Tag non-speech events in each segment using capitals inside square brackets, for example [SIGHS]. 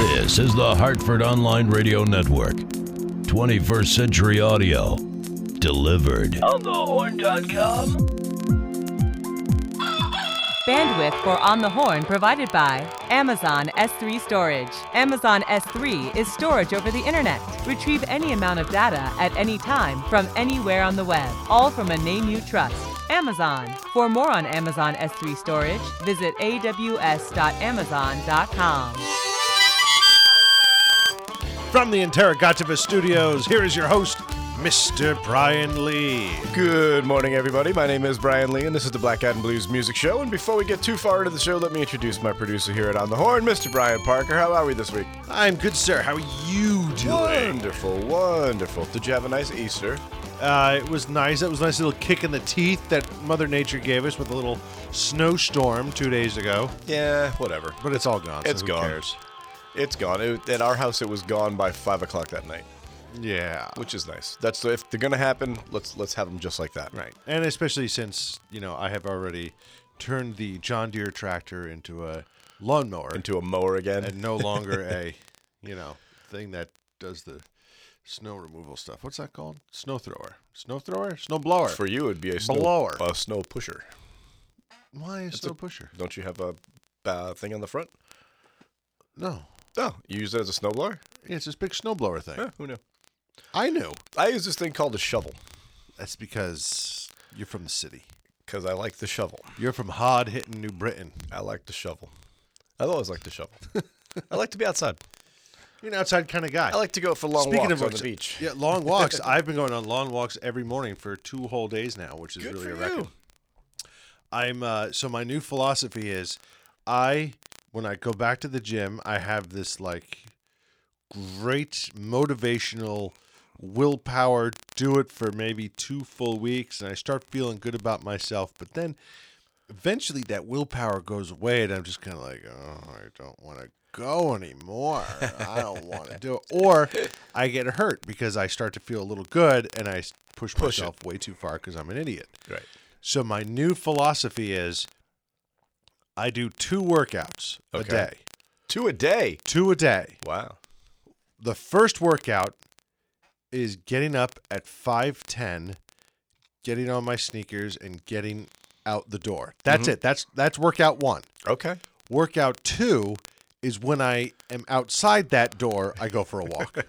This is the Hartford Online Radio Network. 21st Century Audio. Delivered. On thehorn.com. Bandwidth for On the Horn provided by Amazon S3 Storage. Amazon S3 is storage over the internet. Retrieve any amount of data at any time from anywhere on the web, all from a name you trust. Amazon. For more on Amazon S3 storage, visit aws.amazon.com. From the Interrogativa Studios, here is your host, Mr. Brian Lee. Good morning, everybody. My name is Brian Lee, and this is the Black and Blues Music Show. And before we get too far into the show, let me introduce my producer here at On the Horn, Mr. Brian Parker. How are we this week? I'm good, sir. How are you doing? Wonderful, wonderful. Did you have a nice Easter? Uh, it was nice. It was a nice little kick in the teeth that Mother Nature gave us with a little snowstorm two days ago. Yeah, whatever. But it's all gone. so It's who gone. cares? It's gone. It, at our house, it was gone by five o'clock that night, Yeah. which is nice. That's if they're gonna happen. Let's let's have them just like that. Right. And especially since, you know, I have already turned the John Deere tractor into a lawnmower Into a mower again. and no longer [LAUGHS] a, you know, thing that does the snow removal stuff. What's that called? Snow thrower. Snow thrower? Snow blower. For you, it'd be a snow Blower. a snow pusher. Why a snow pusher? Don't you have a uh, thing on the front? No. Oh, you use it as a snowblower? Yeah, it's this big snow blower thing. Yeah, who knew? I knew. I use this thing called a shovel That's because you're from the city. because I like the shovel. You're from hard hitting New Britain. I like the shovel. I've always liked the shovel. I like to be outside. You're an outside kind of guy. I like to go for long Speaking walks of on the beach. Yeah, long walks. [LAUGHS] I've been going on long walks every morning for two whole days now, which is Good really for a record. you. I'm uh, so my new philosophy is I when I go back to the gym, I have this like great motivational willpower do it for maybe two full weeks and I start feeling good about myself, but then eventually that willpower goes away and I'm just kind of like, "Oh, I don't want to go anymore. I don't want to do it." Or I get hurt because I start to feel a little good and I push, Push it. myself way too far cuz I'm an idiot. Right. So my new philosophy is I do two workouts a day. Two a day. Two a day. Wow. The first workout is getting up at 5:10, getting on my sneakers and getting out the door. That's Mm-hmm. it. That's that's workout 1. Okay. Workout 2 is when I am outside that door, I go for a walk.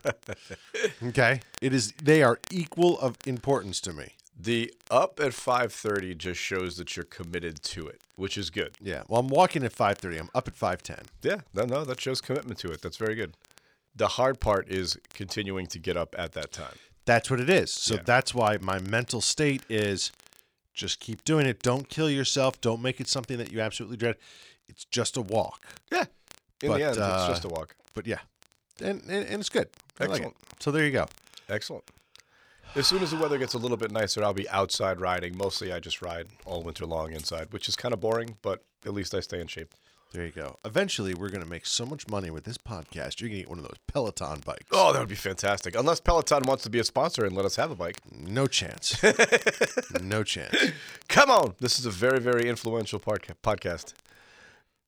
[LAUGHS] okay? It is they are equal of importance to me. The up at 5:30 just shows that you're committed to it, which is good. Yeah. Well, I'm walking at 5:30. I'm up at 5:10. Yeah. No, no, that shows commitment to it. That's very good. The hard part is continuing to get up at that time. That's what it is. So Yeah. that's why my mental state is just keep doing it. Don't kill yourself. Don't make it something that you absolutely dread. It's just a walk. Yeah. In But, the end, uh, it's just a walk. But yeah, and and, and it's good. I like it. Excellent. So there you go. Excellent. As soon as the weather gets a little bit nicer, I'll be outside riding. Mostly, I just ride all winter long inside, which is kind of boring, but at least I stay in shape. There you go. Eventually, we're gonna make so much money with this podcast. You're gonna get one of those Peloton bikes. Oh, that would be fantastic. Unless Peloton wants to be a sponsor and let us have a bike. No chance. [LAUGHS] no chance. Come on. This is a very, very influential podca- podcast.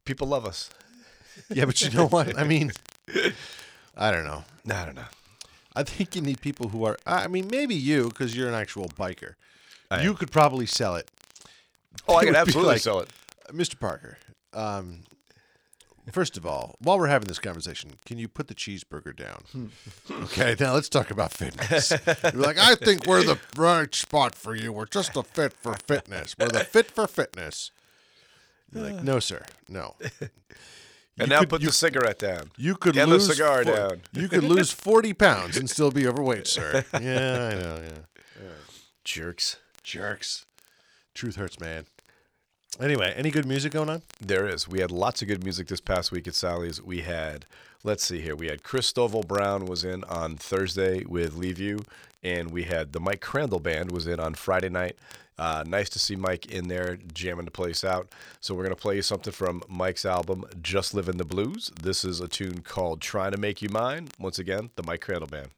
People love us. Yeah, but you know what? I mean, [LAUGHS] I don't know. No, I don't know. I think you need people who are. I mean, maybe you, because you're an actual biker. I You could probably sell it. Oh, I [LAUGHS] It can would be absolutely like- sell it. Mr. Parker, um, first of all, while we're having this conversation, can you put the cheeseburger down? [LAUGHS] okay, now let's talk about fitness. [LAUGHS] You're like, I think we're the right spot for you. We're just a fit for fitness. We're the fit for fitness. You're like, [SIGHS] no, sir, no. And You now could- put you, the cigarette down. you could Get the lose cigar fo- down. You could lose [LAUGHS] forty pounds and still be overweight, sir. Yeah, I know. Yeah, [LAUGHS] Jerks. jerks. Truth hurts, man. Anyway, any good music going on? There is. We had lots of good music this past week at Sally's. We had, let's see here, we had Chris Stovall Brown was in on Thursday with Leave You, and we had the Mike Crandall Band was in on Friday night. Uh, nice to see Mike in there jamming the place out. So we're to play you something from Mike's album, Just Living the Blues. This is a tune called Trying to Make You Mine. Once again, the Mike Crandall Band.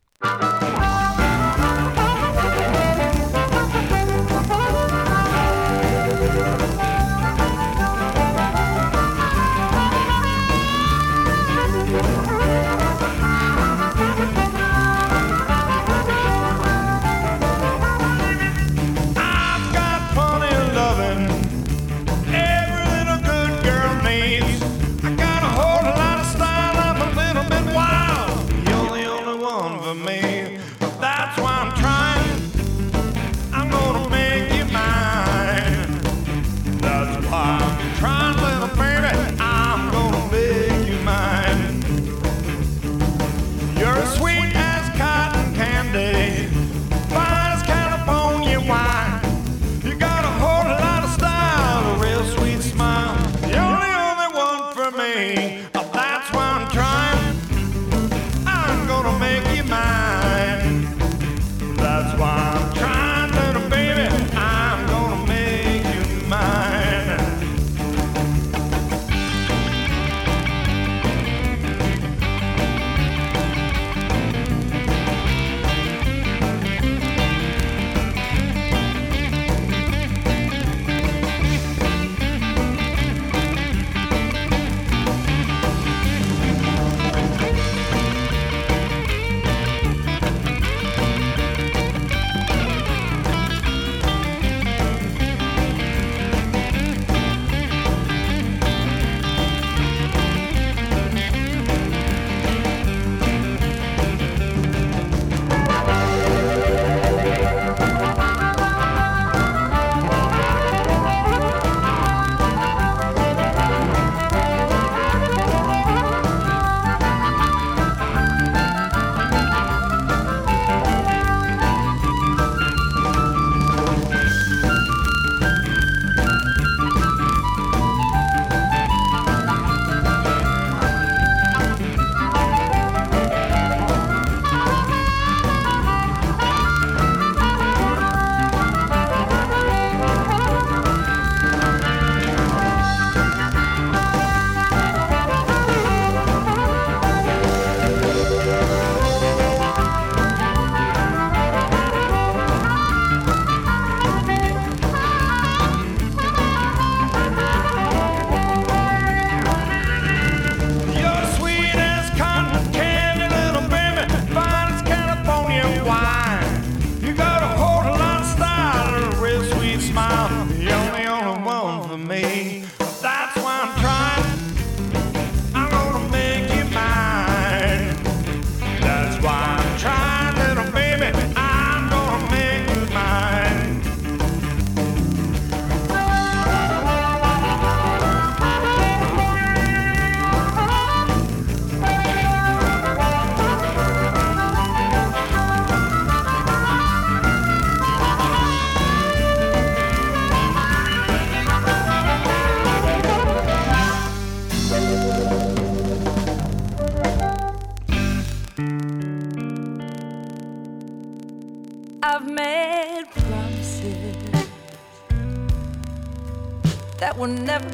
Were never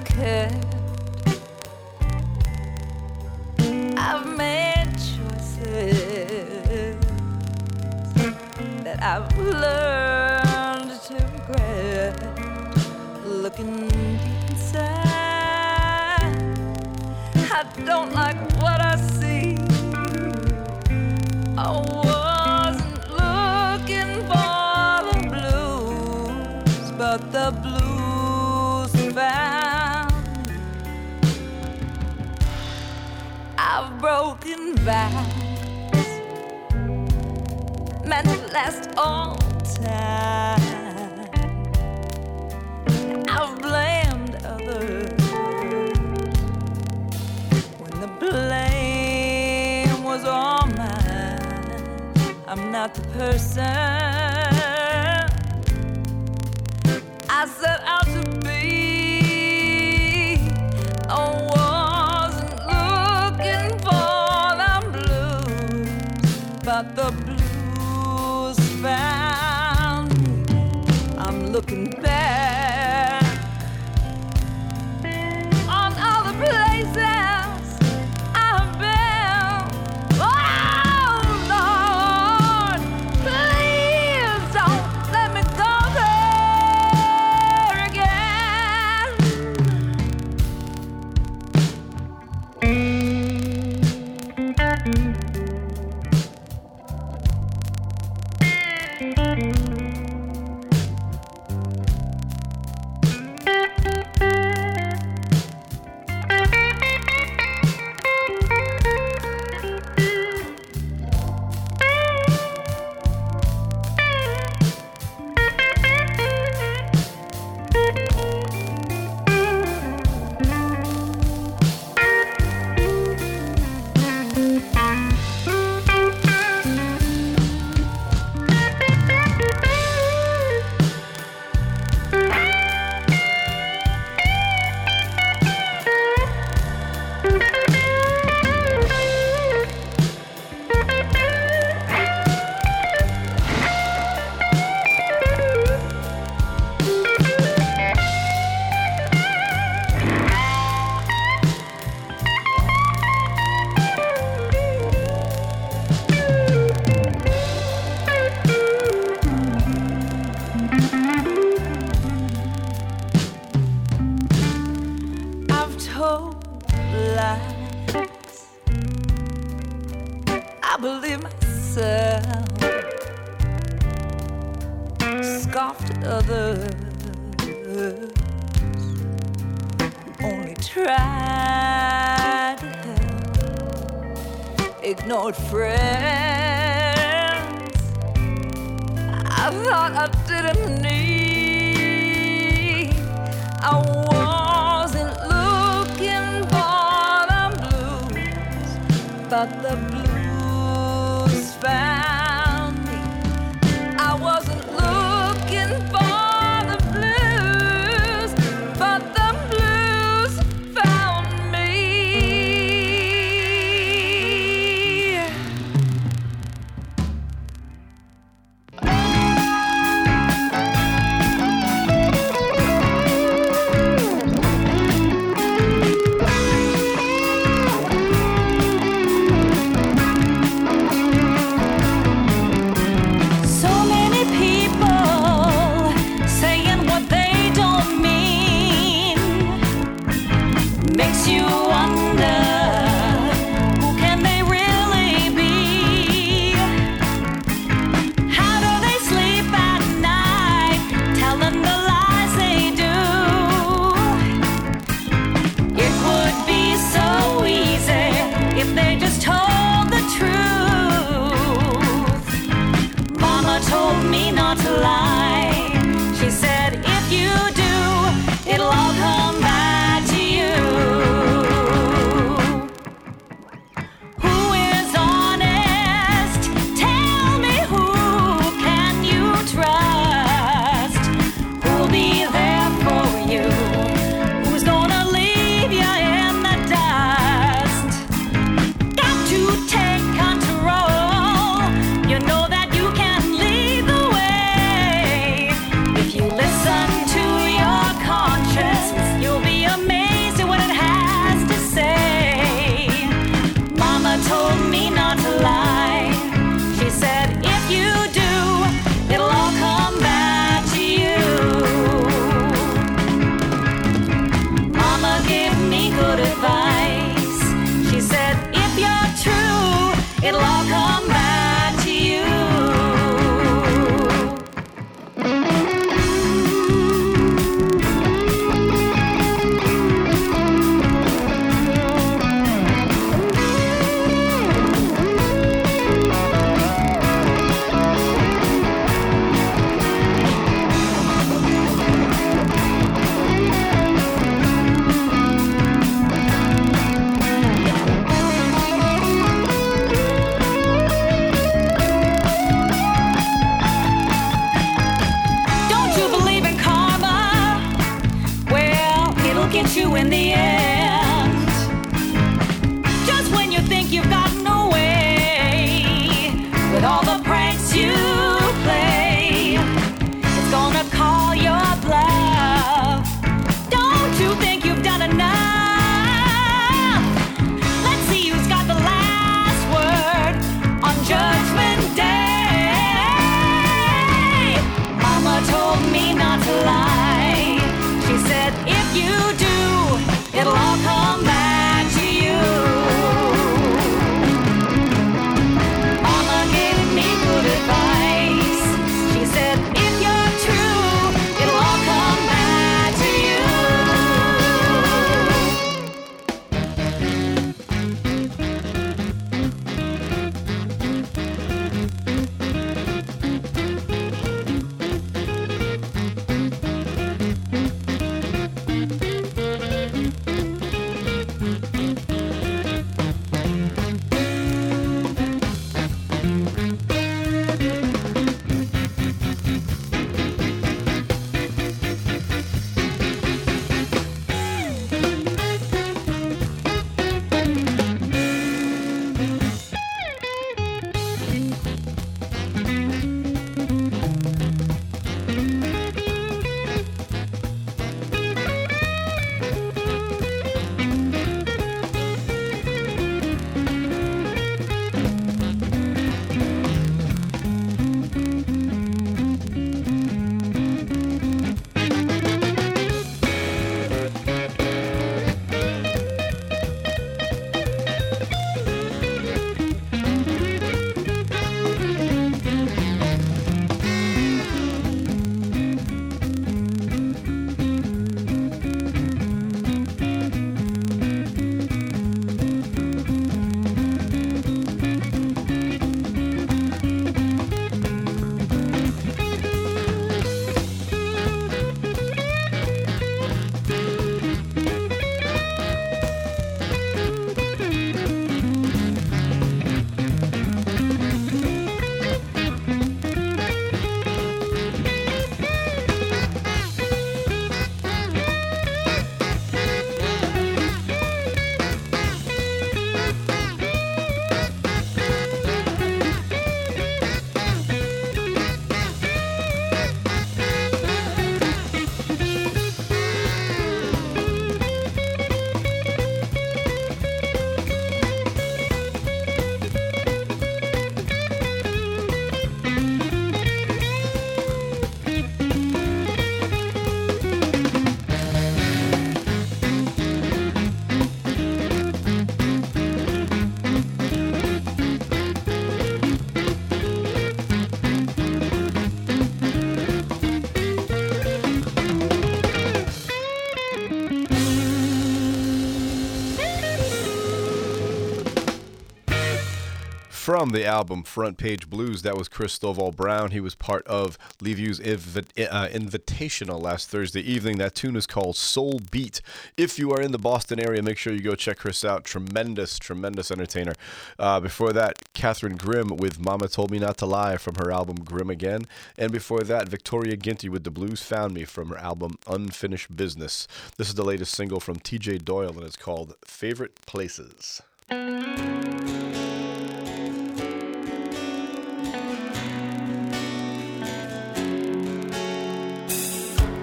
from the album Front Page Blues. That was Chris Stovall Brown. He was part of Leview's Invi- uh, Invitational last Thursday evening. That tune is called Soul Beat. If you are in the Boston area, make sure you go check Chris out. Tremendous, tremendous entertainer. Uh, before that, Catherine Grimm with Mama Told Me Not to Lie from her album Grimm Again. And before that, Victoria Ginty with The Blues Found Me from her album Unfinished Business. This is the latest single from TJ Doyle, and it's called Favorite Places.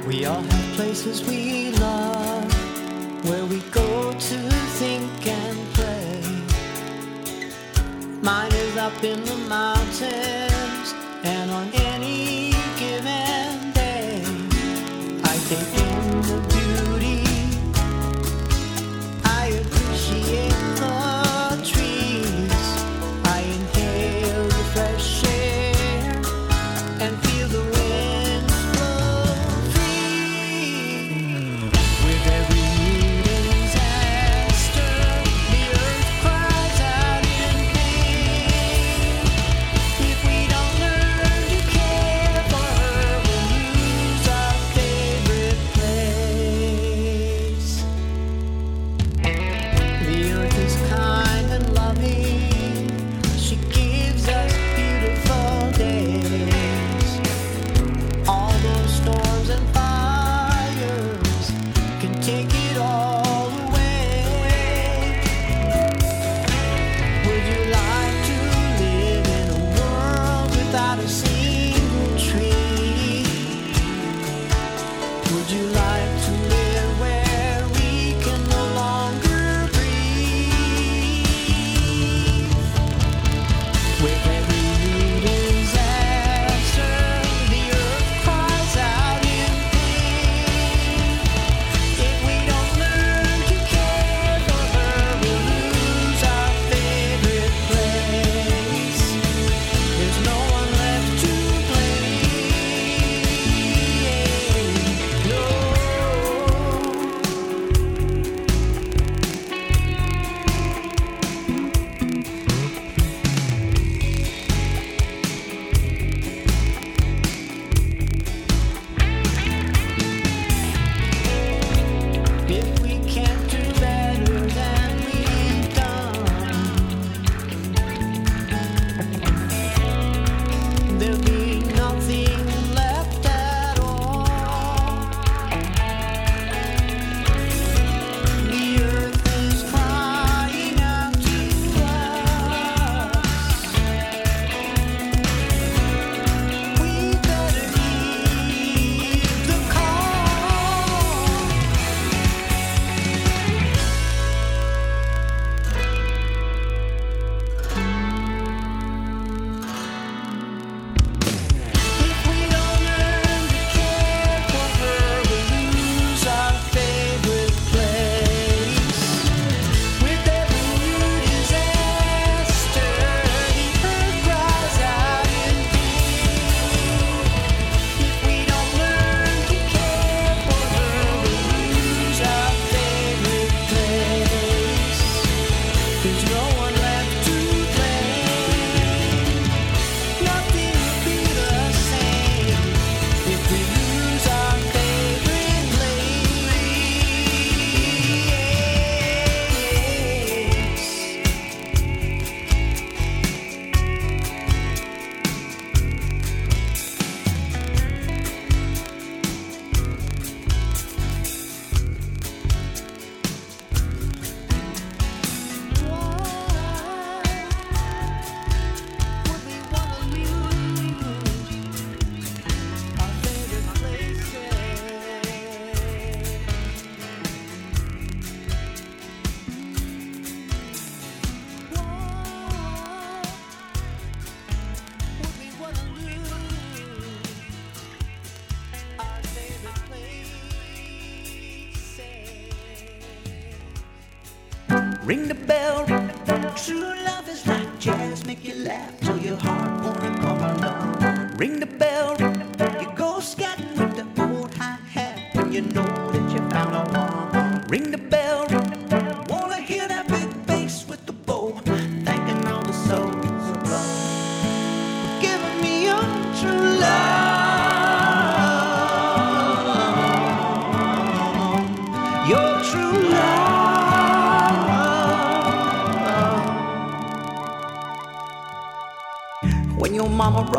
We all have places we love where we go to think and play. Mine is up in the mountains.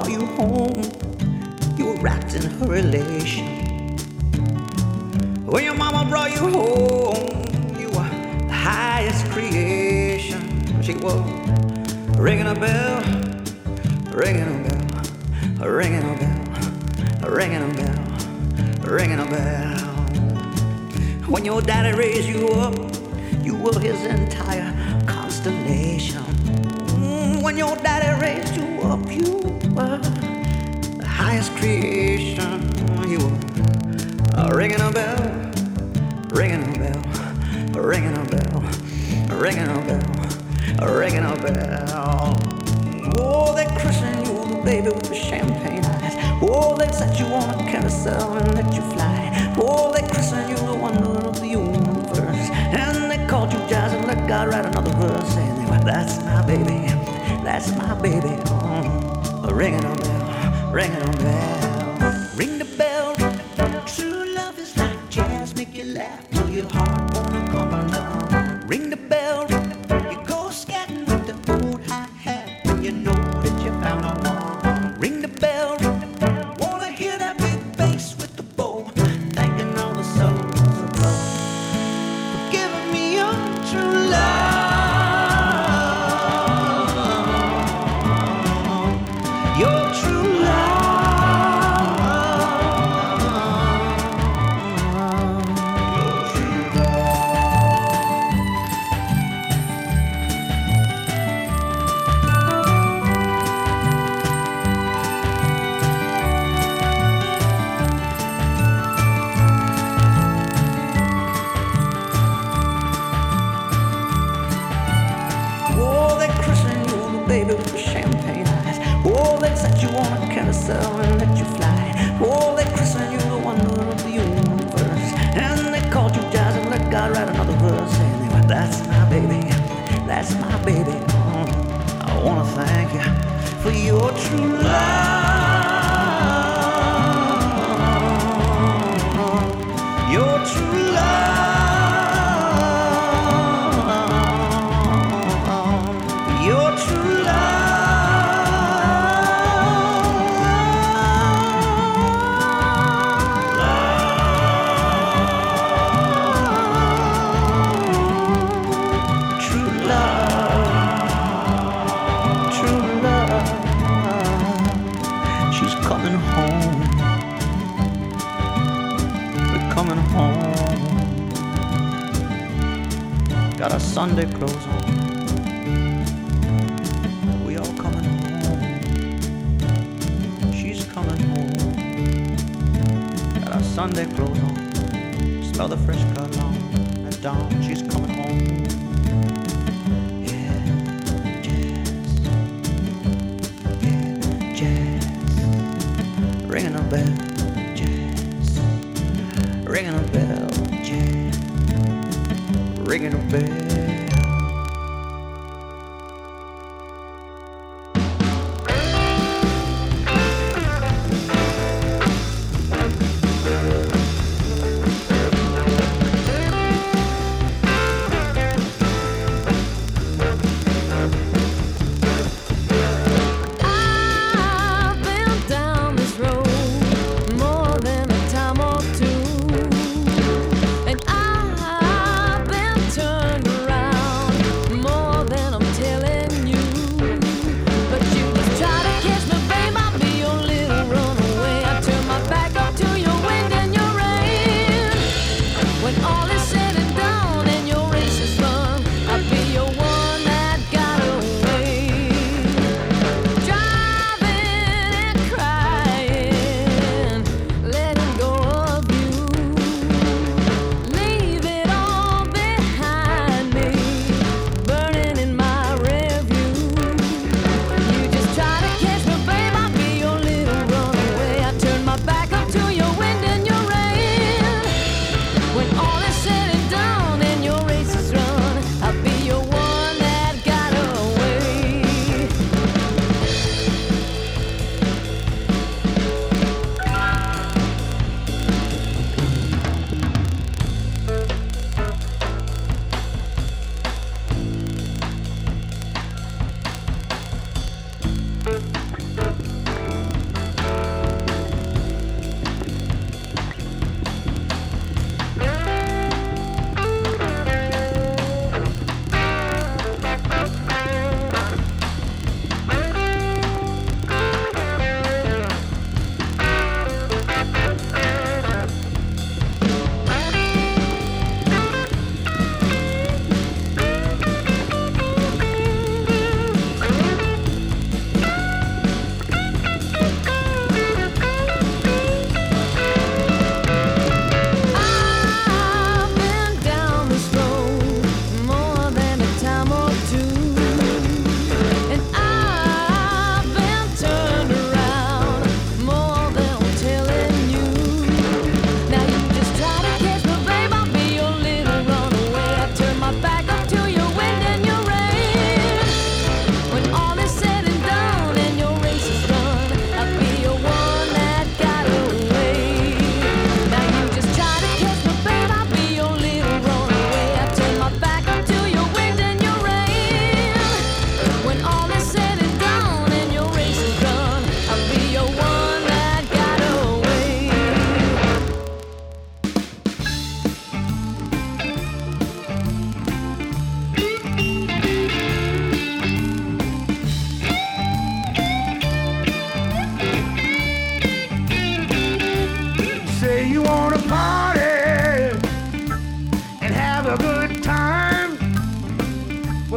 you home. You were ringing a bell, ringing a bell, ringing a bell, ringing a bell, ringing a bell. Oh, they christened you, little baby, with the champagne eyes. Oh, they set you on a carousel and let you fly. Oh, they christened you the wonder of the universe. And they called you jazz and let God write another verse. And they went, that's my baby, that's my baby. Oh, ringing a bell, ringing a bell. Ring the bell, true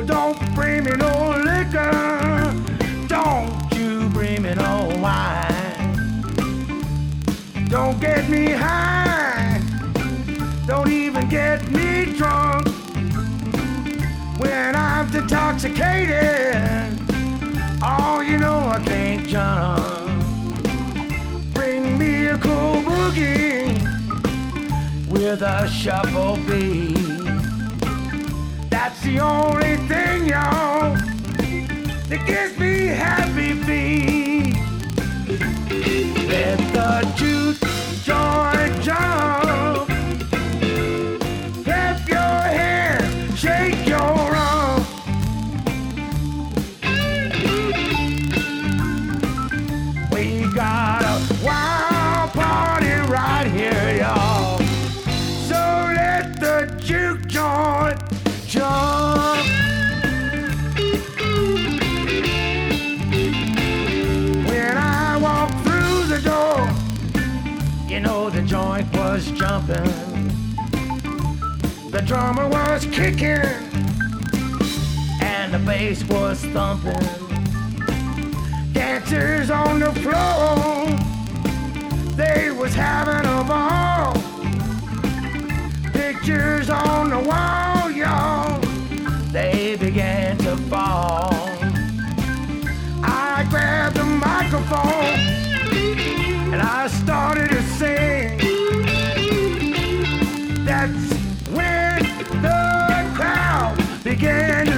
don't bring me no. drummer was kicking and the bass was thumping. Dancers on the floor, they was having a ball. Pictures on the wall, y'all, they began to fall. I grabbed the microphone and I started to sing. again.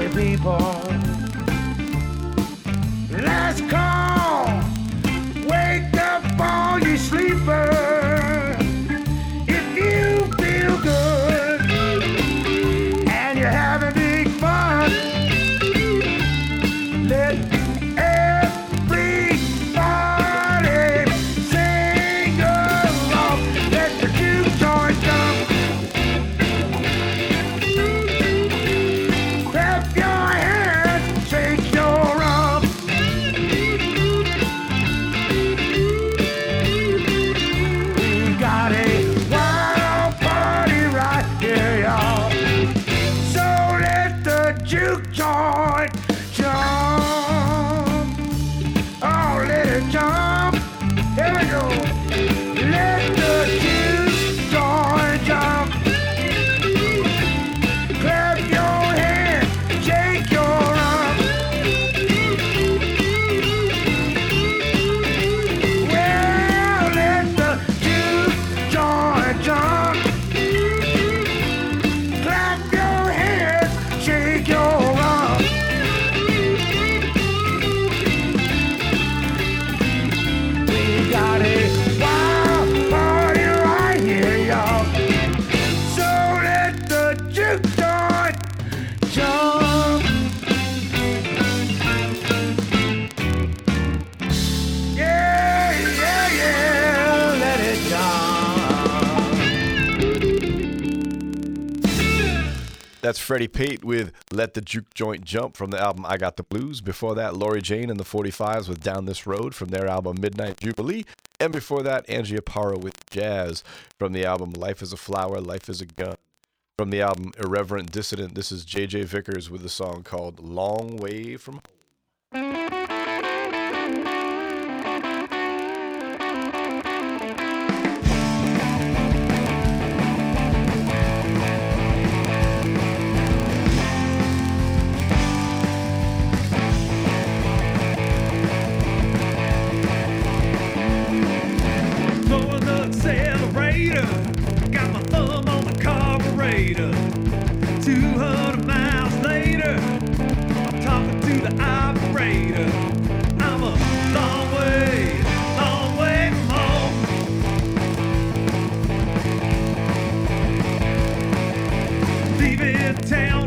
party people. That's Freddie Pate with Let the Juke Joint Jump from the album I Got the Blues. Before that, Laurie Jane and the 45s with Down This Road from their album Midnight Jubilee. And before that, Angie Aparo with Jazz from the album Life is a Flower, Life is a Gun. From the album Irreverent Dissident, this is JJ Vickers with a song called Long Way from Home. Accelerator, got my thumb on the carburetor. 200 miles later, I'm talking to the operator. I'm a long way, long way from home. Leaving town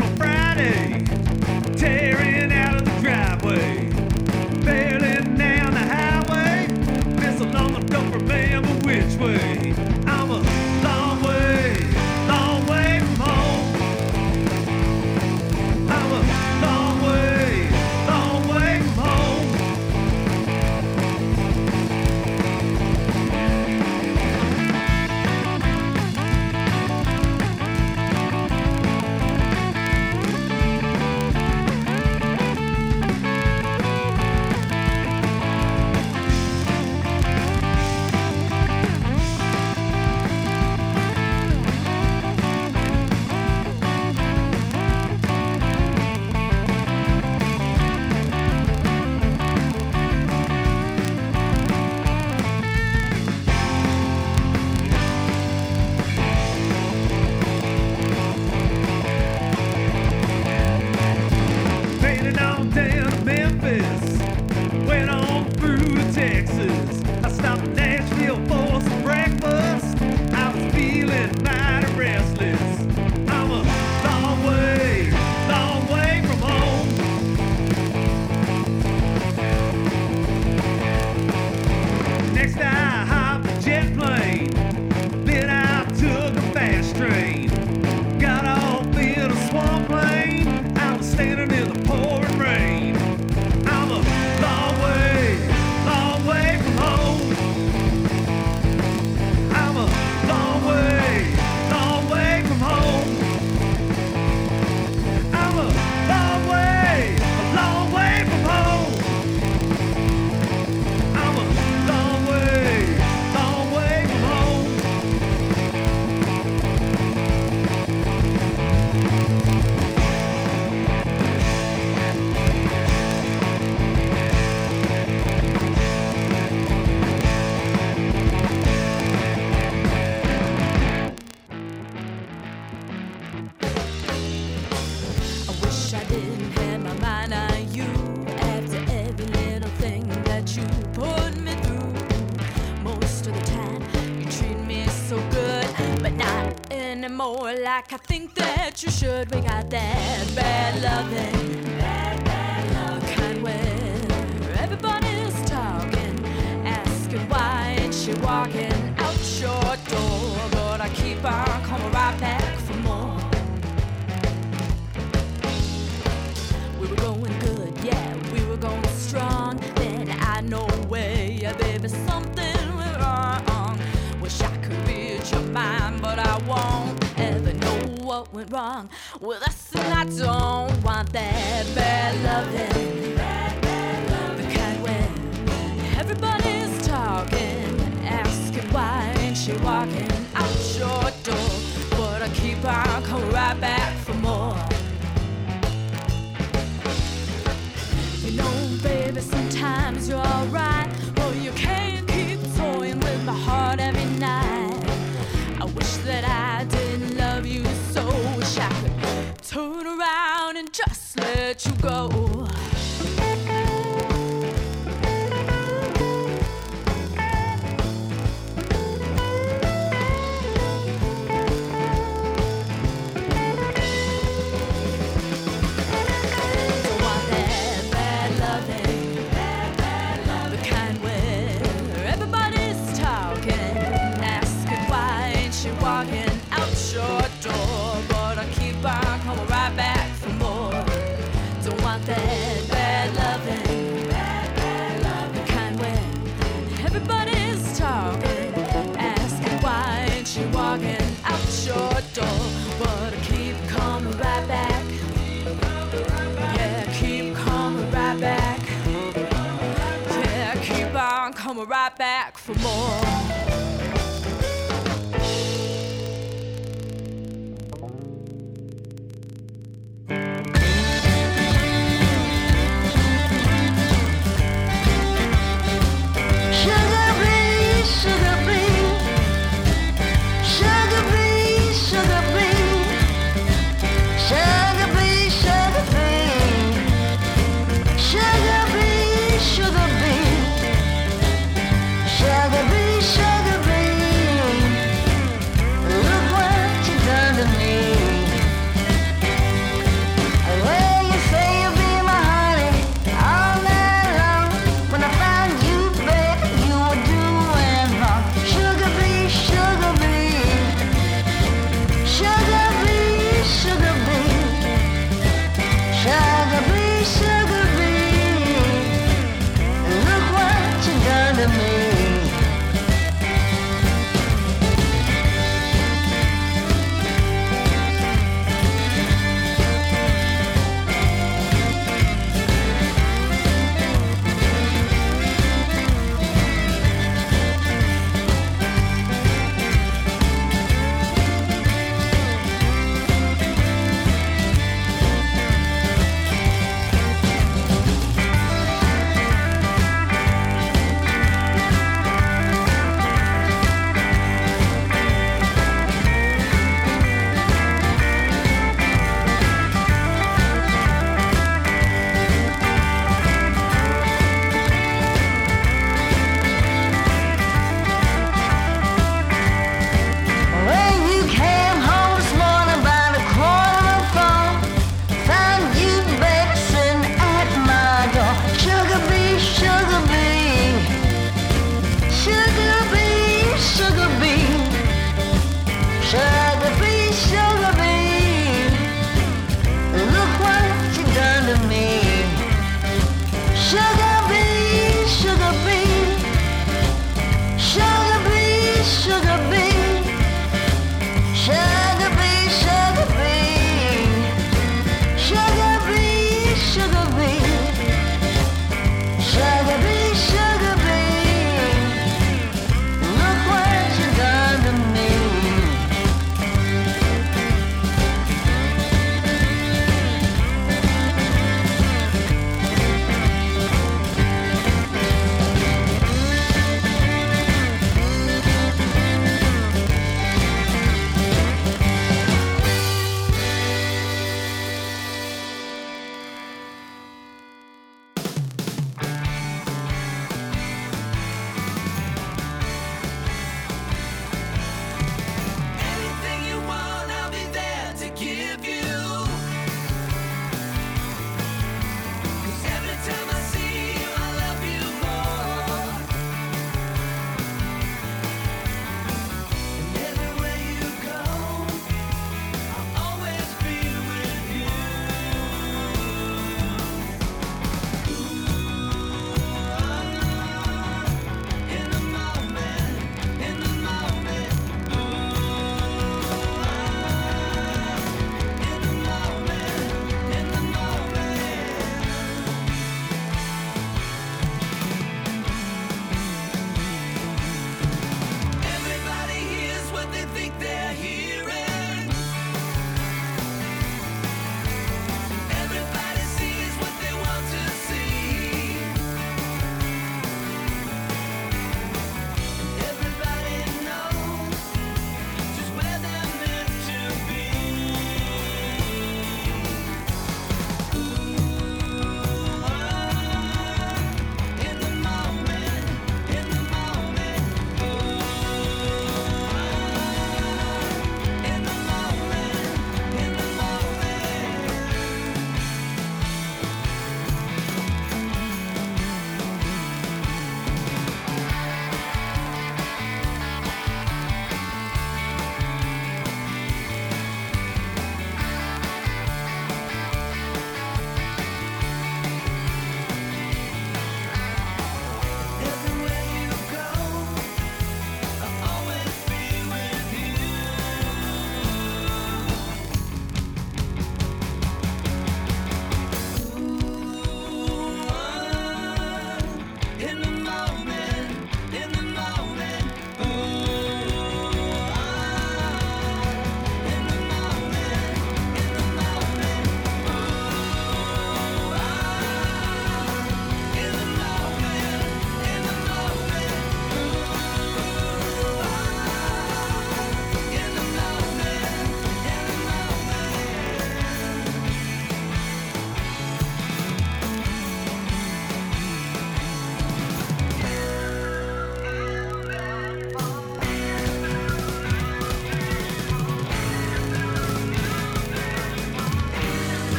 anymore like I think that you should. We got that bad loving, bad, bad loving kind where everybody's talking, asking why ain't she walking out your door, but I keep on coming right back for more. We were going good, yeah, we were going strong. Then I know way, yeah, baby, something went wrong. Wish I could read your mind, but I won't went wrong with us, and I don't want that bad loving. Let you go. Back for more.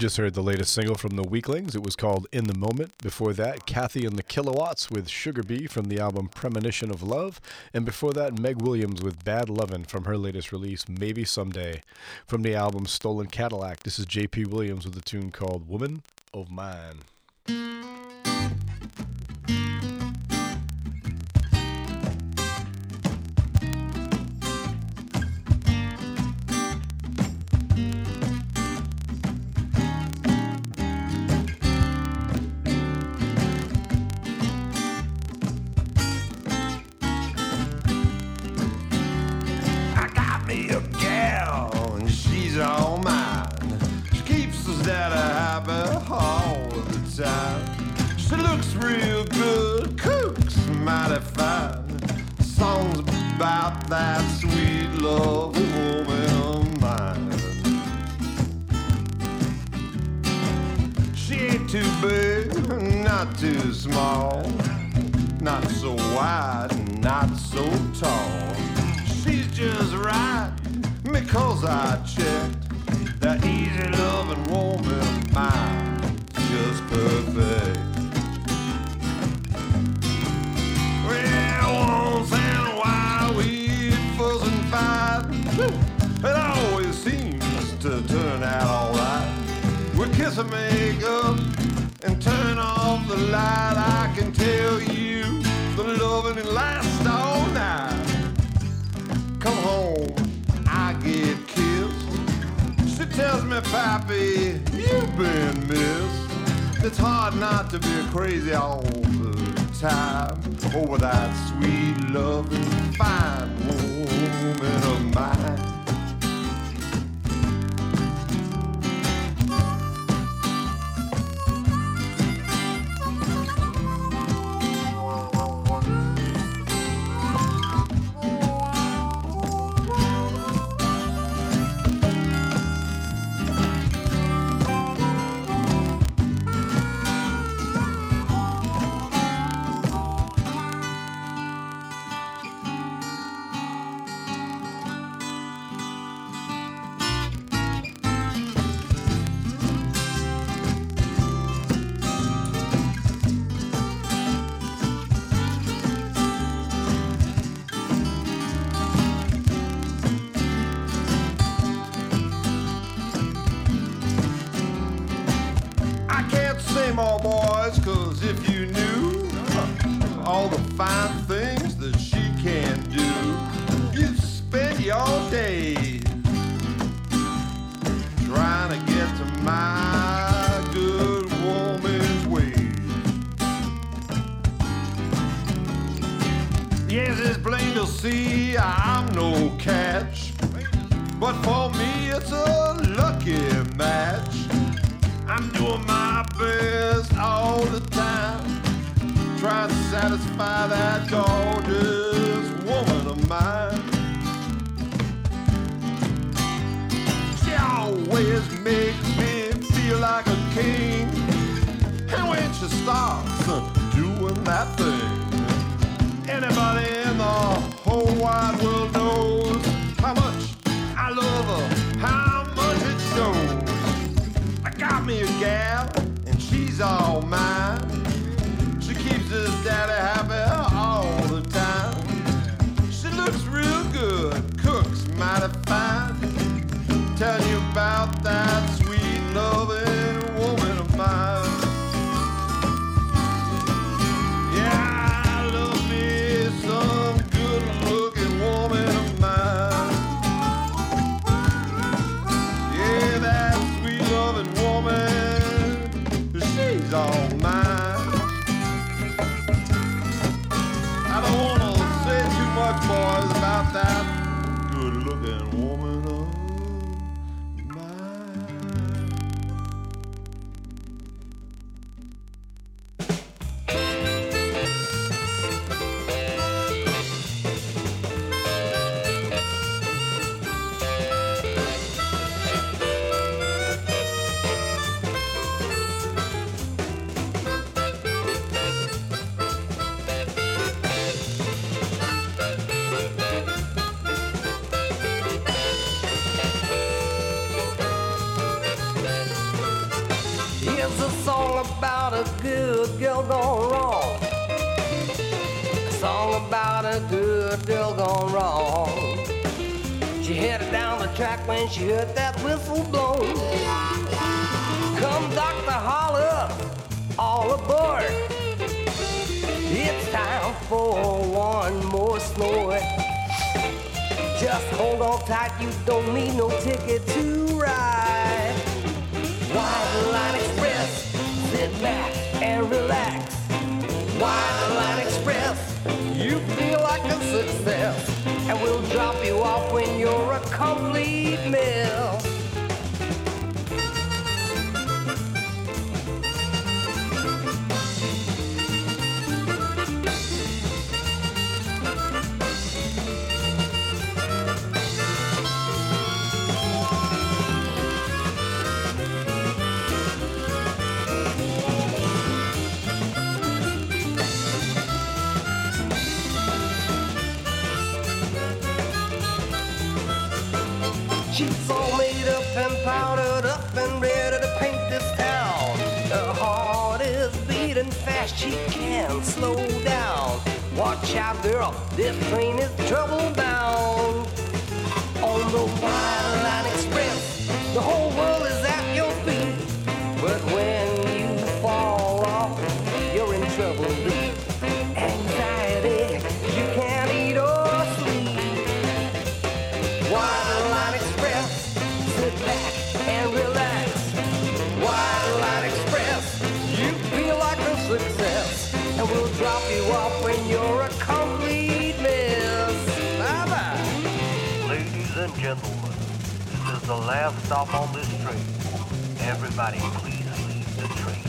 Just heard the latest single from the Weaklings. It was called In the Moment. Before that, Kathy and the Kilowatts with Sugar Bee from the album Premonition of Love. And before that, Meg Williams with Bad Lovin' from her latest release, Maybe Someday. From the album Stolen Cadillac, this is JP Williams with a tune called Woman of Mine. Time. She looks real good, cooks mighty fine. Songs about that sweet love woman of mine. She ain't too big, not too small, not so wide, not so tall. She's just right because I checked that easy loving woman of mine, perfect. Well, once in a while we fuss and fight. It always seems to turn out alright. We kiss and make up and turn off the light. I can tell you the loving it lasts all night. Come home, I get kissed. She tells me, Pappy, you've been missed. It's hard not to be crazy all the time oh, over that sweet, loving, fine woman of mine. Track when she heard that whistle blow. Come Dr. Holler, all aboard. It's time for one more snort. Just hold on tight, you don't need no ticket to ride. White Line Express, sit back and relax. White Line Express, you feel like a success. And we'll drop you off when you're a complete mess. This train is trouble the last stop on this train. Everybody please leave the train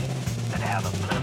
and have a pleasant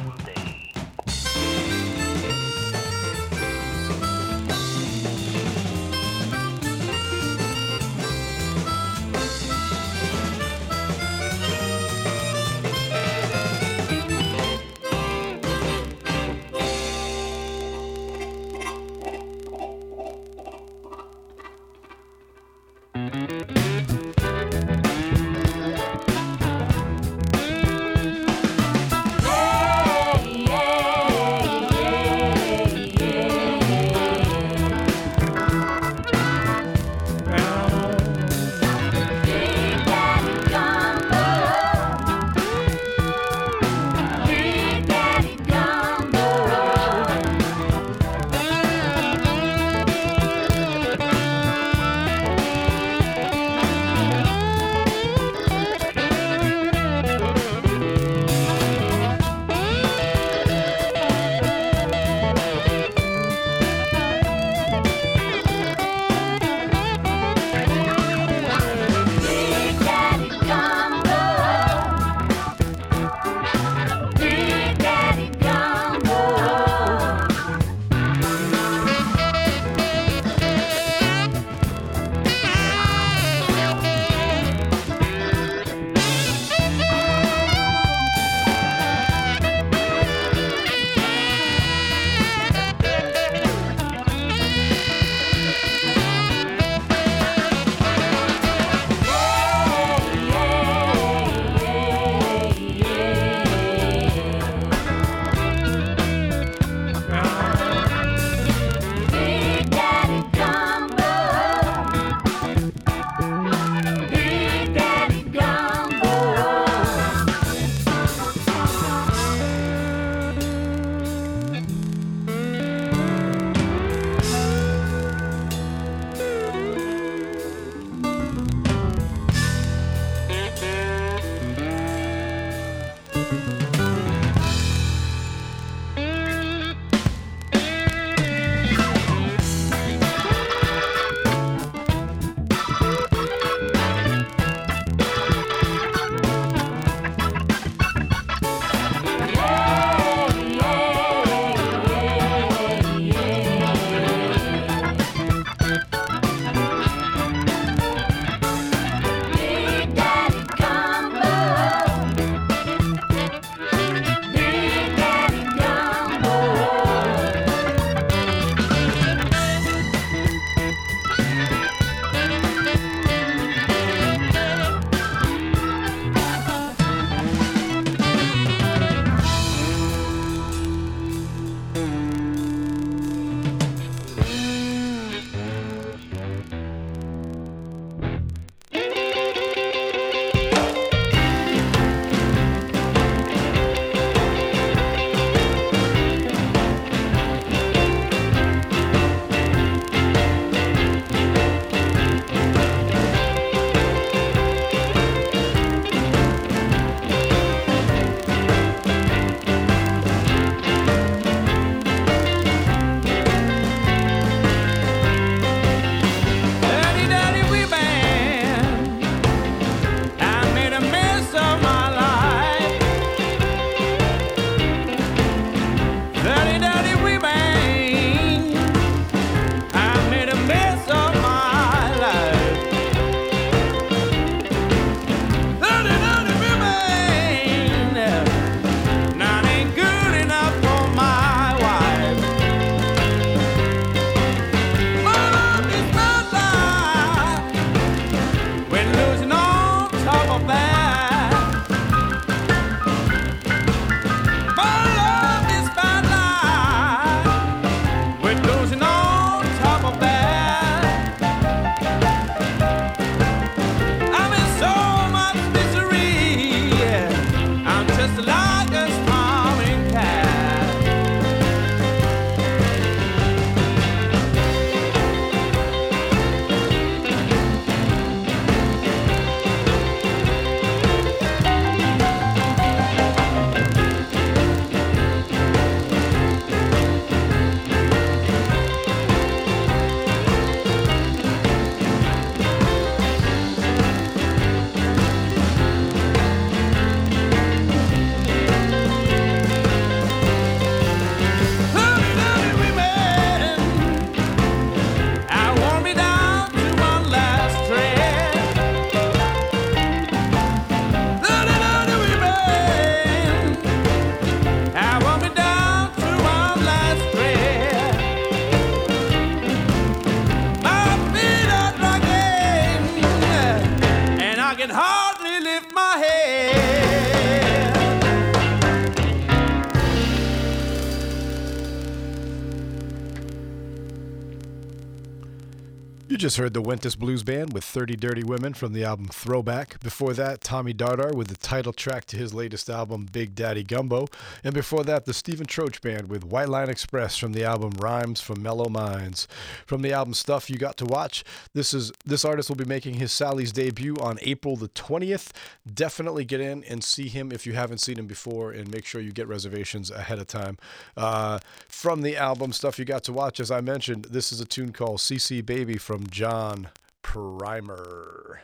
just heard the Wentus Blues Band with 30 Dirty Women from the album Throwback. Before that, Tommy Dardar with the title track to his latest album, Big Daddy Gumbo. And before that, the Stephen Troach Band with White Line Express from the album Rhymes from Mellow Minds. From the album Stuff You Got to Watch, this is this artist will be making his Sally's debut on April the 20th. Definitely get in and see him if you haven't seen him before, and make sure you get reservations ahead of time. Uh, from the album Stuff You Got to Watch, as I mentioned, this is a tune called CC Baby from John Primer.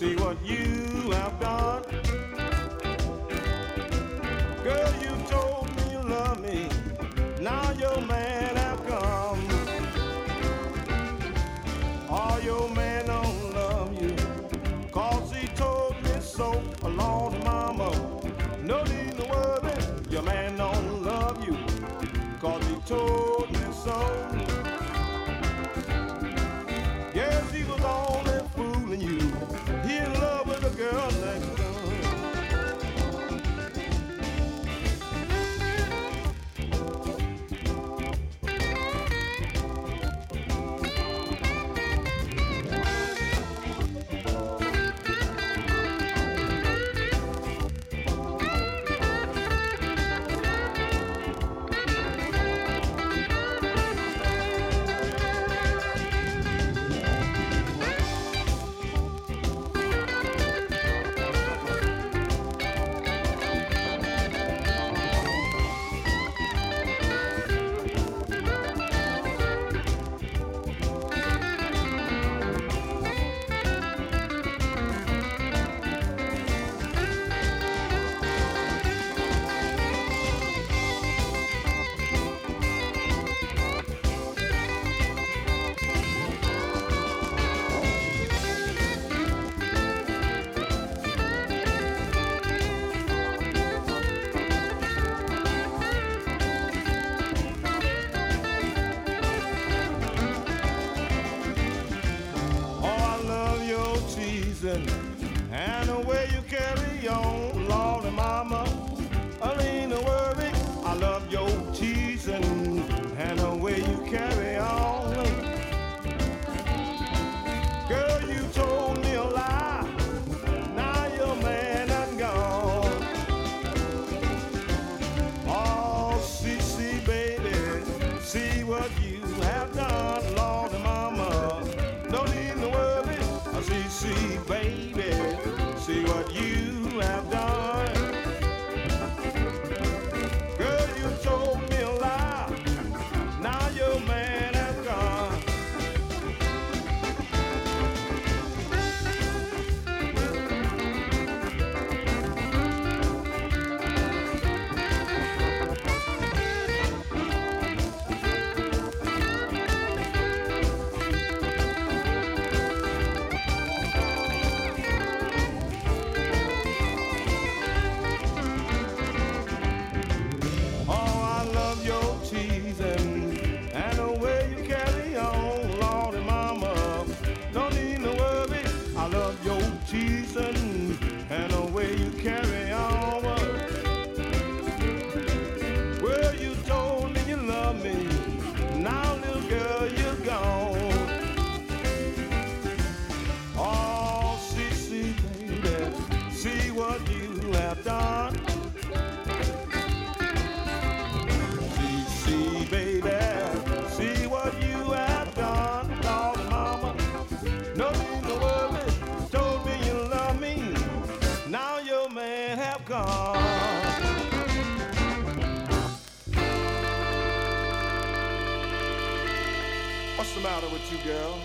See what you have done. Girl, you told me you love me, now your man have come. Oh, your man don't love you, cause he told me so, and Mama. No need to worry, your man don't love you, cause he told me so. Girl next matter with you, girl?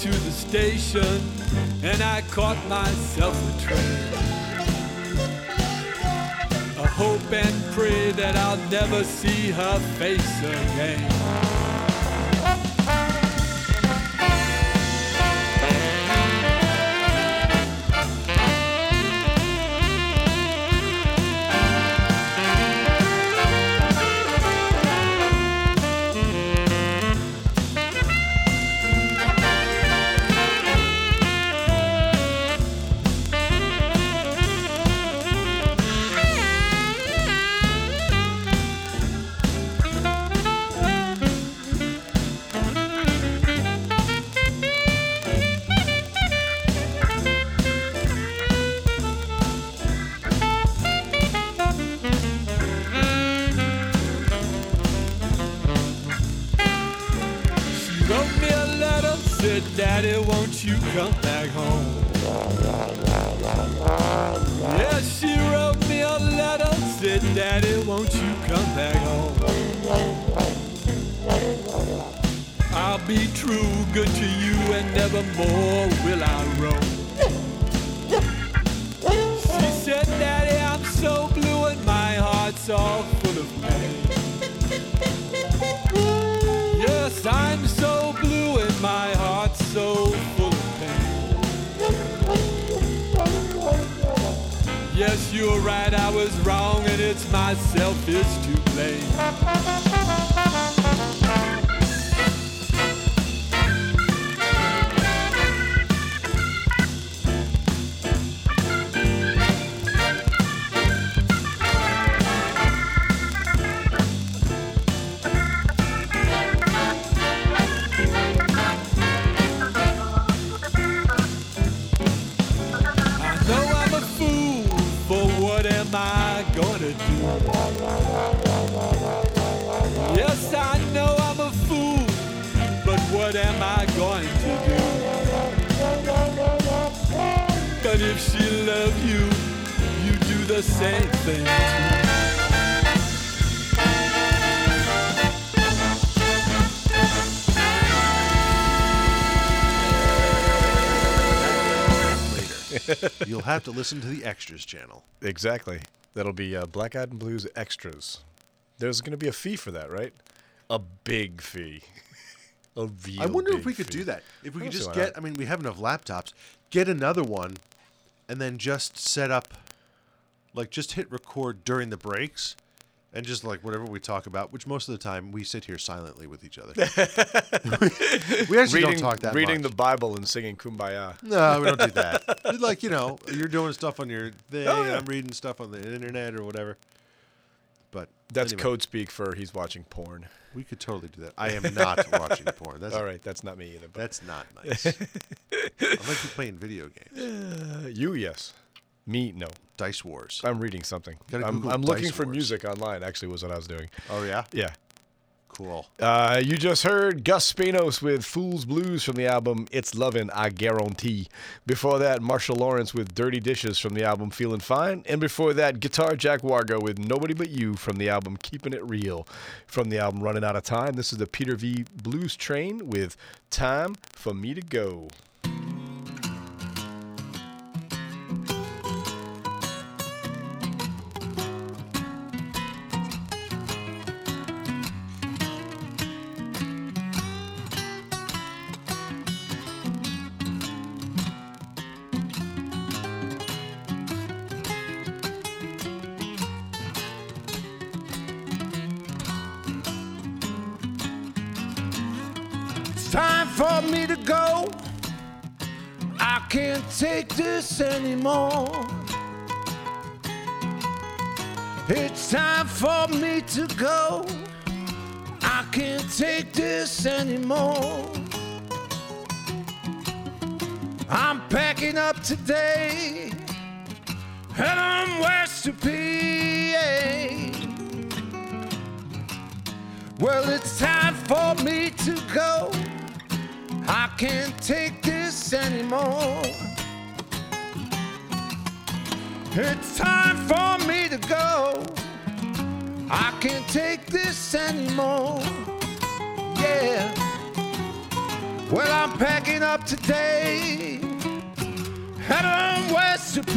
To the station and I caught myself a train. I hope and pray that I'll never see her face again. Have to listen to the extras channel. Exactly. That'll be uh, Black Eyed and Blues extras. There's going to be a fee for that, right? A big fee. a real I wonder if we could fee. do that. If we could just get, I mean, we have enough laptops, get another one, and then just set up, like, just hit record during the breaks. And just like whatever we talk about, which most of the time we sit here silently with each other. [LAUGHS] we actually reading, don't talk that reading much. the Bible and singing Kumbaya. No, we don't do that. [LAUGHS] like, you know, you're doing stuff on your thing, Oh, yeah. I'm reading stuff on the internet or whatever. But That's anyway, code speak for he's watching porn. We could totally do that. I am not [LAUGHS] watching porn. That's All right, that's not me either. But That's not nice. I like you playing video games. Uh, you, yes. Me, no. Dice Wars. I'm reading something. I'm, I'm looking for Wars. music online. Actually, was what I was doing. Oh yeah, Yeah. cool. Uh, you just heard Gus Spenos with Fool's Blues from the album It's Lovin', I Guarantee. Before that, Marshall Lawrence with Dirty Dishes from the album Feeling Fine. And before that, Guitar Jack Wargo with Nobody But You from the album Keeping It Real. From the album Running Out of Time, this is the Peter V. Blues Train with Time for Me to Go. This anymore. It's time for me to go. I can't take this anymore. I'm packing up today, heading west to PA. Well, it's time for me to go. I can't take this anymore. It's time for me to go. I can't take this anymore. Yeah. Well, I'm packing up today, heading west to PA.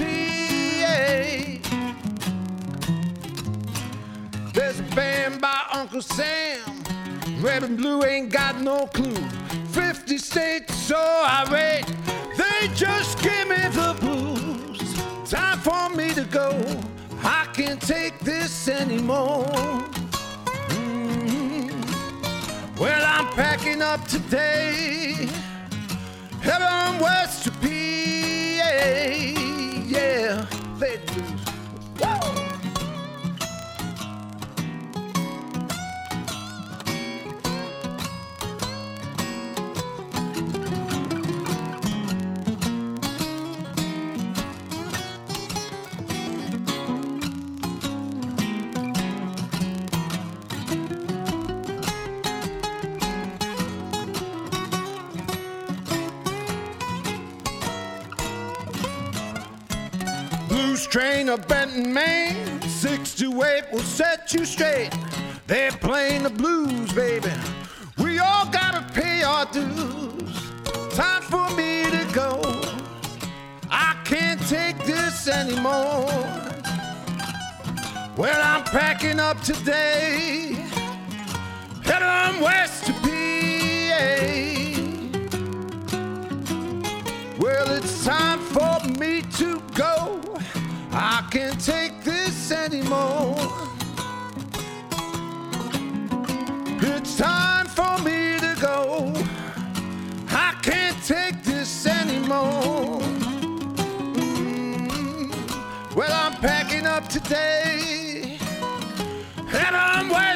There's a band by Uncle Sam. Red and blue ain't got no clue. 50 states so irate, they just give me the blues. Time for me to go. I can't take this anymore. Mhm. Well, I'm packing up today, heading west to PA. Yeah, they blues. Benton, Maine. Six to eight will set you straight. They're playing the blues, baby. We all gotta pay our dues. Time for me to go. I can't take this anymore. Well, I'm packing up today. Heading west to PA. Well, it's time for me to go. I can't take this anymore. It's time for me to go. I can't take this anymore. Mm. Well, I'm packing up today, and I'm west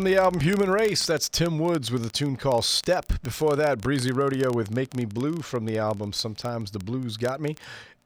From the album Human Race, that's Tim Woods with a tune called Step. Before that, Breezy Rodio with Make Me Blue from the album Sometimes the Blues Got Me.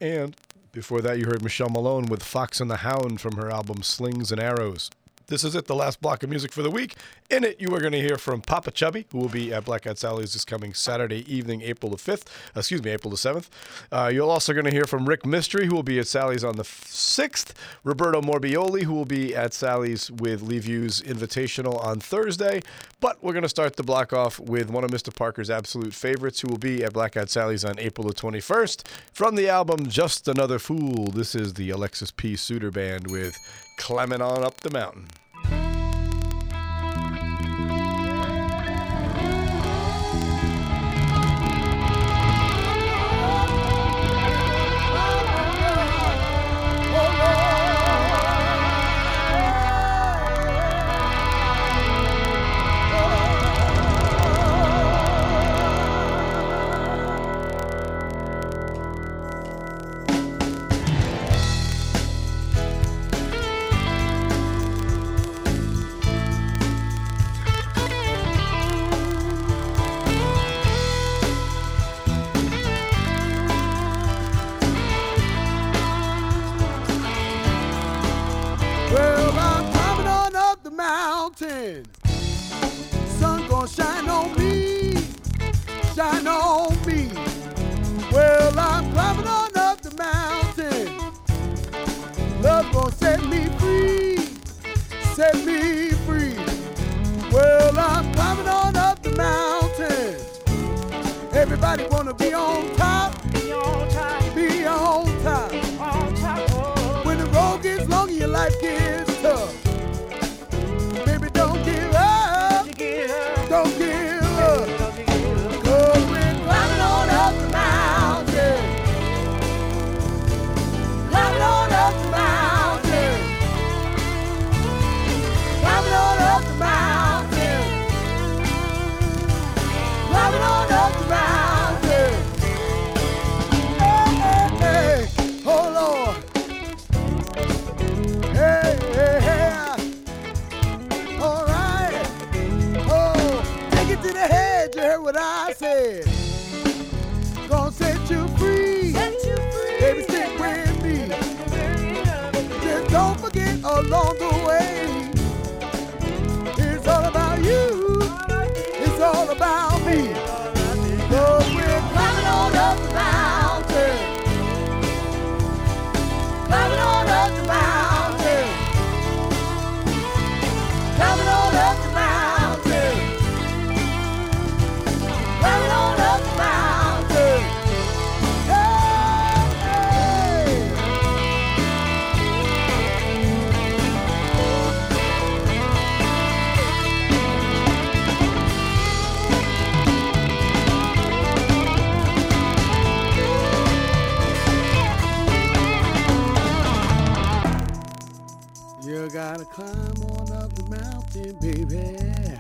And before that, you heard Michelle Malone with Fox and the Hound from her album Slings and Arrows. This is it, the last block of music for the week. In it, you are going to hear from Popa Chubby, who will be at Black Hat Sally's this coming Saturday evening, April the 5th. Excuse me, April the 7th. Uh, you're also going to hear from Rick Mystery, who will be at Sally's on the 6th. Roberto Morbioli, who will be at Sally's with Lee View's Invitational on Thursday. But we're going to start the block off with one of Mr. Parker's absolute favorites, who will be at Black Hat Sally's on April the 21st. From the album Just Another Fool, this is the Alexis P. Suter Band with Climbing On Up the Mountain. Mountain. Sun gonna shine on me, shine on me. Well, I'm climbing on up the mountain. Love gonna set me free, set me free. Well, I'm climbing on up the mountain. Everybody wanna be on top, be on top, be on top. On top oh. when the road gets long and your life gets what I said. Gonna set you free. Set you free. Baby, stick with me. Just don't forget along the way. It's all about you. It's all about me. Baby.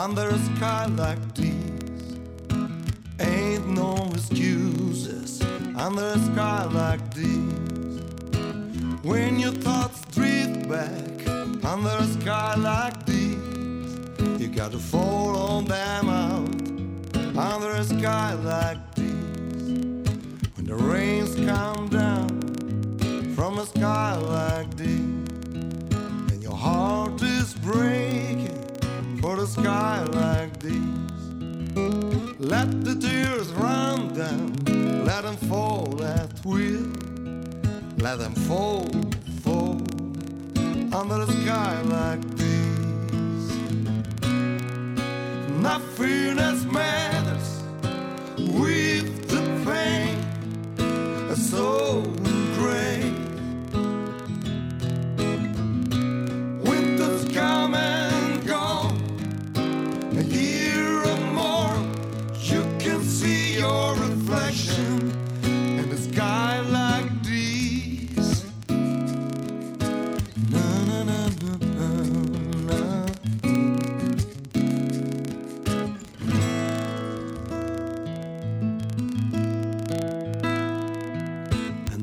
Under a sky like this. Ain't no excuses under a sky like this. When your thoughts drift back under a sky like this. You got to fall on them out under a sky like this. When the rains come down from a sky like this, and your heart is the sky like this. Let the tears run down, let them fall at will. Let them fall, fall under the sky like this. Nothing else matters with the pain so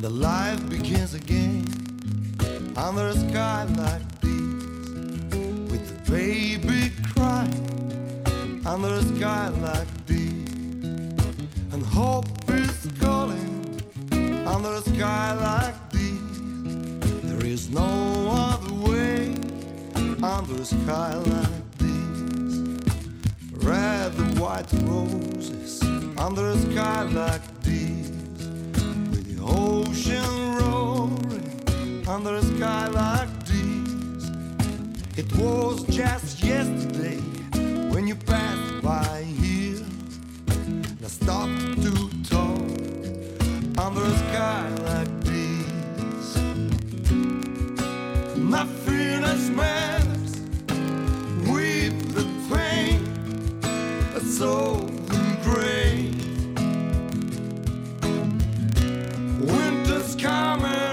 the life begins again under a sky like this, with the baby crying under a sky like this, and hope is calling under a sky like this. There is no other way under a sky like this. Red and white roses under a sky like this ocean roaring under a sky like this. It was just yesterday when you passed by here. And I stopped to talk under a sky like this. Nothing else matters with the pain so Winter's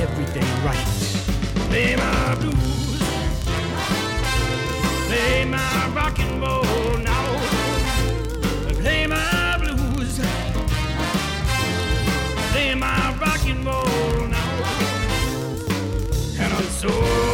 and make everything right. Play my blues, play my rock and roll now. Play my blues, play my rock and roll now. And I'm so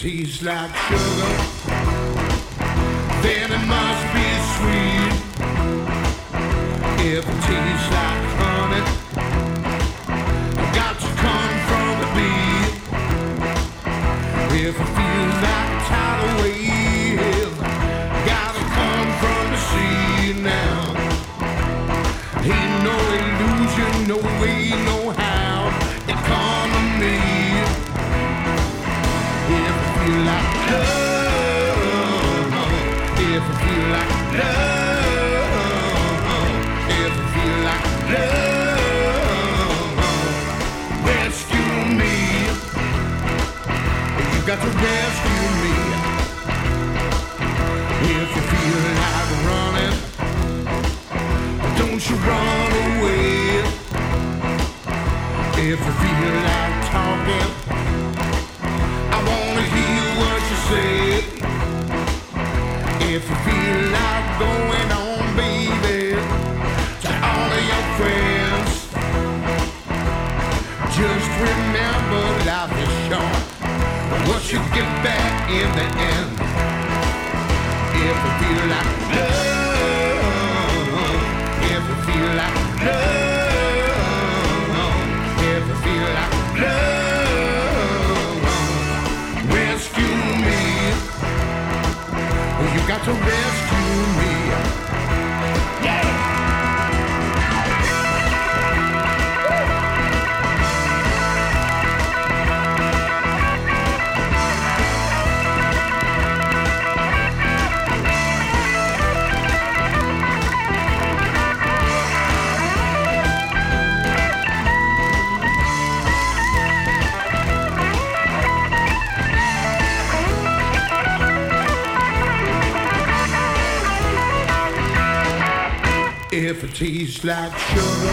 tastes like sugar, tastes like sugar,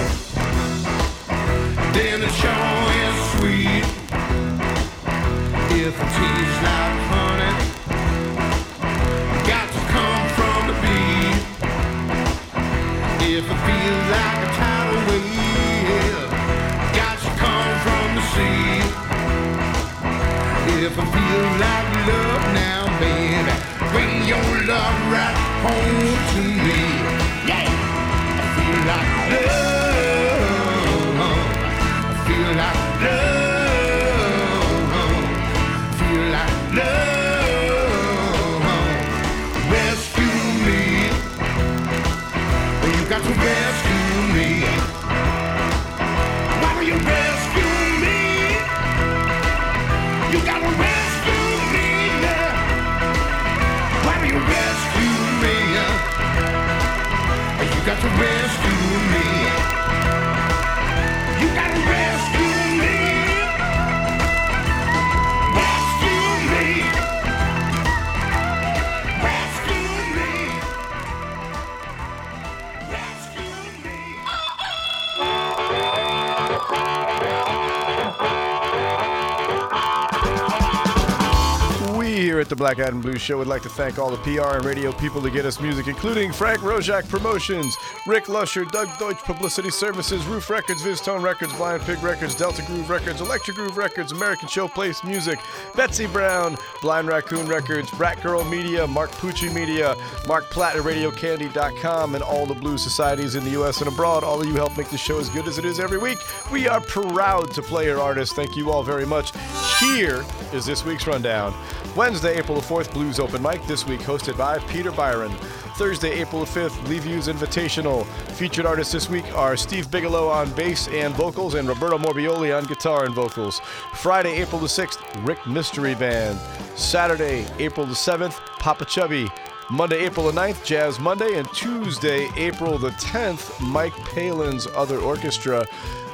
Black Eyed and Blues Show would like to thank all the PR and radio people to get us music, including Frank Roszak Promotions, Rick Lusher, Doug Deutsch Publicity Services, Ruf Records, VizzTone Records, Blind Pig Records, Delta Groove Records, Electric Groove Records, American Showplace Music, Betsy Brown, Blind Raccoon Records, Brat Girl Media, Mark Pucci Media, Mark Platt at RadioCandy.com, and all the blues societies in the U.S. and abroad. All of you help make the show as good as it is every week. We are proud to play your artists. Thank you all very much. Here is this week's rundown. Wednesday, April the 4th, Blues Open Mic, this week hosted by Peter Byron. Thursday, April 5th, Leave Views Invitational. Featured artists this week are Steve Bigelow on bass and vocals and Roberto Morbioli on guitar and vocals. Friday, April the 6th, Rick Mystery Band. Saturday, April the 7th, Popa Chubby. Monday, April the 9th, Jazz Monday. And Tuesday, April the 10th, Mike Palin's Other Orchestra.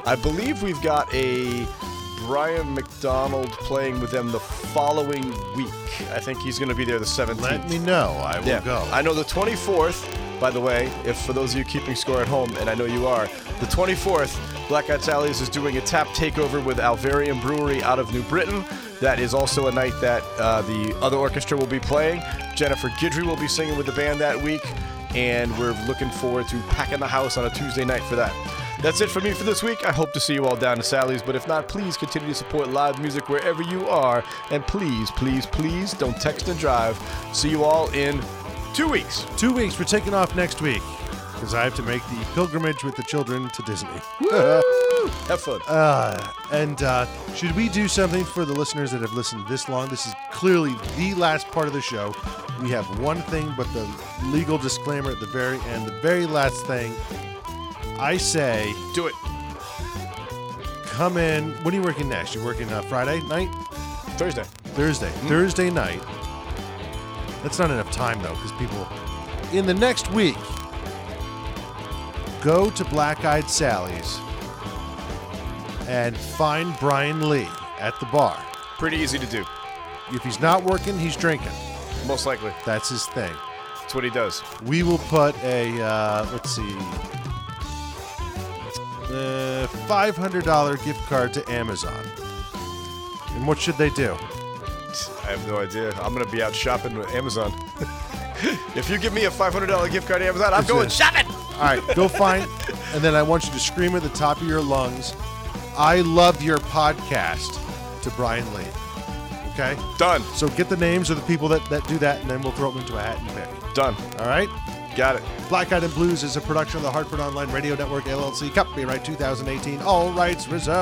I believe we've got a Brian McDonald playing with them the following week. I think he's going to be there the 17th. Let me know. I will Yeah. go. I know the 24th, by the way, if for those of you keeping score at home, and I know you are, the 24th, Black Sally's is doing a tap takeover with Alvarium Brewery out of New Britain. That is also a night that uh, the other orchestra will be playing. Jennifer Gidry will be singing with the band that week, and we're looking forward to packing the house on a Tuesday night for that. That's it for me for this week. I hope to see you all down to Sally's, but if not, please continue to support live music wherever you are. And please, please, please don't text and drive. See you all in two weeks. Two weeks. We're taking off next week because I have to make the pilgrimage with the children to Disney. [LAUGHS] Have fun. Uh, and uh, should we do something for the listeners that have listened this long? This is clearly the last part of the show. We have one thing, but the legal disclaimer at the very end. The very last thing, I say, do it. Come in. When are you working next? You're working uh, Friday night, Thursday. Thursday, Thursday night. That's not enough time though, because people in the next week go to Black Eyed Sally's and find Brian Lee at the bar. Pretty easy to do. If he's not working, he's drinking. Most likely. That's his thing. That's what he does. We will put a uh, let's see, five hundred dollar gift card to Amazon. And what should they do? I have no idea. I'm gonna be out shopping with Amazon. [LAUGHS] if you give me a $500 gift card to Amazon, I'm That's going it. shopping. All right, go find, and then I want you to scream at the top of your lungs, "I love your podcast" to Brian Lee. Okay. Done. So get the names of the people that, that do that, and then we'll throw them into a hat and pick. Done. All right. Got it. Black Eyed and Blues is a production of the Hartford Online Radio Network LLC. Copyright 2018. All rights reserved.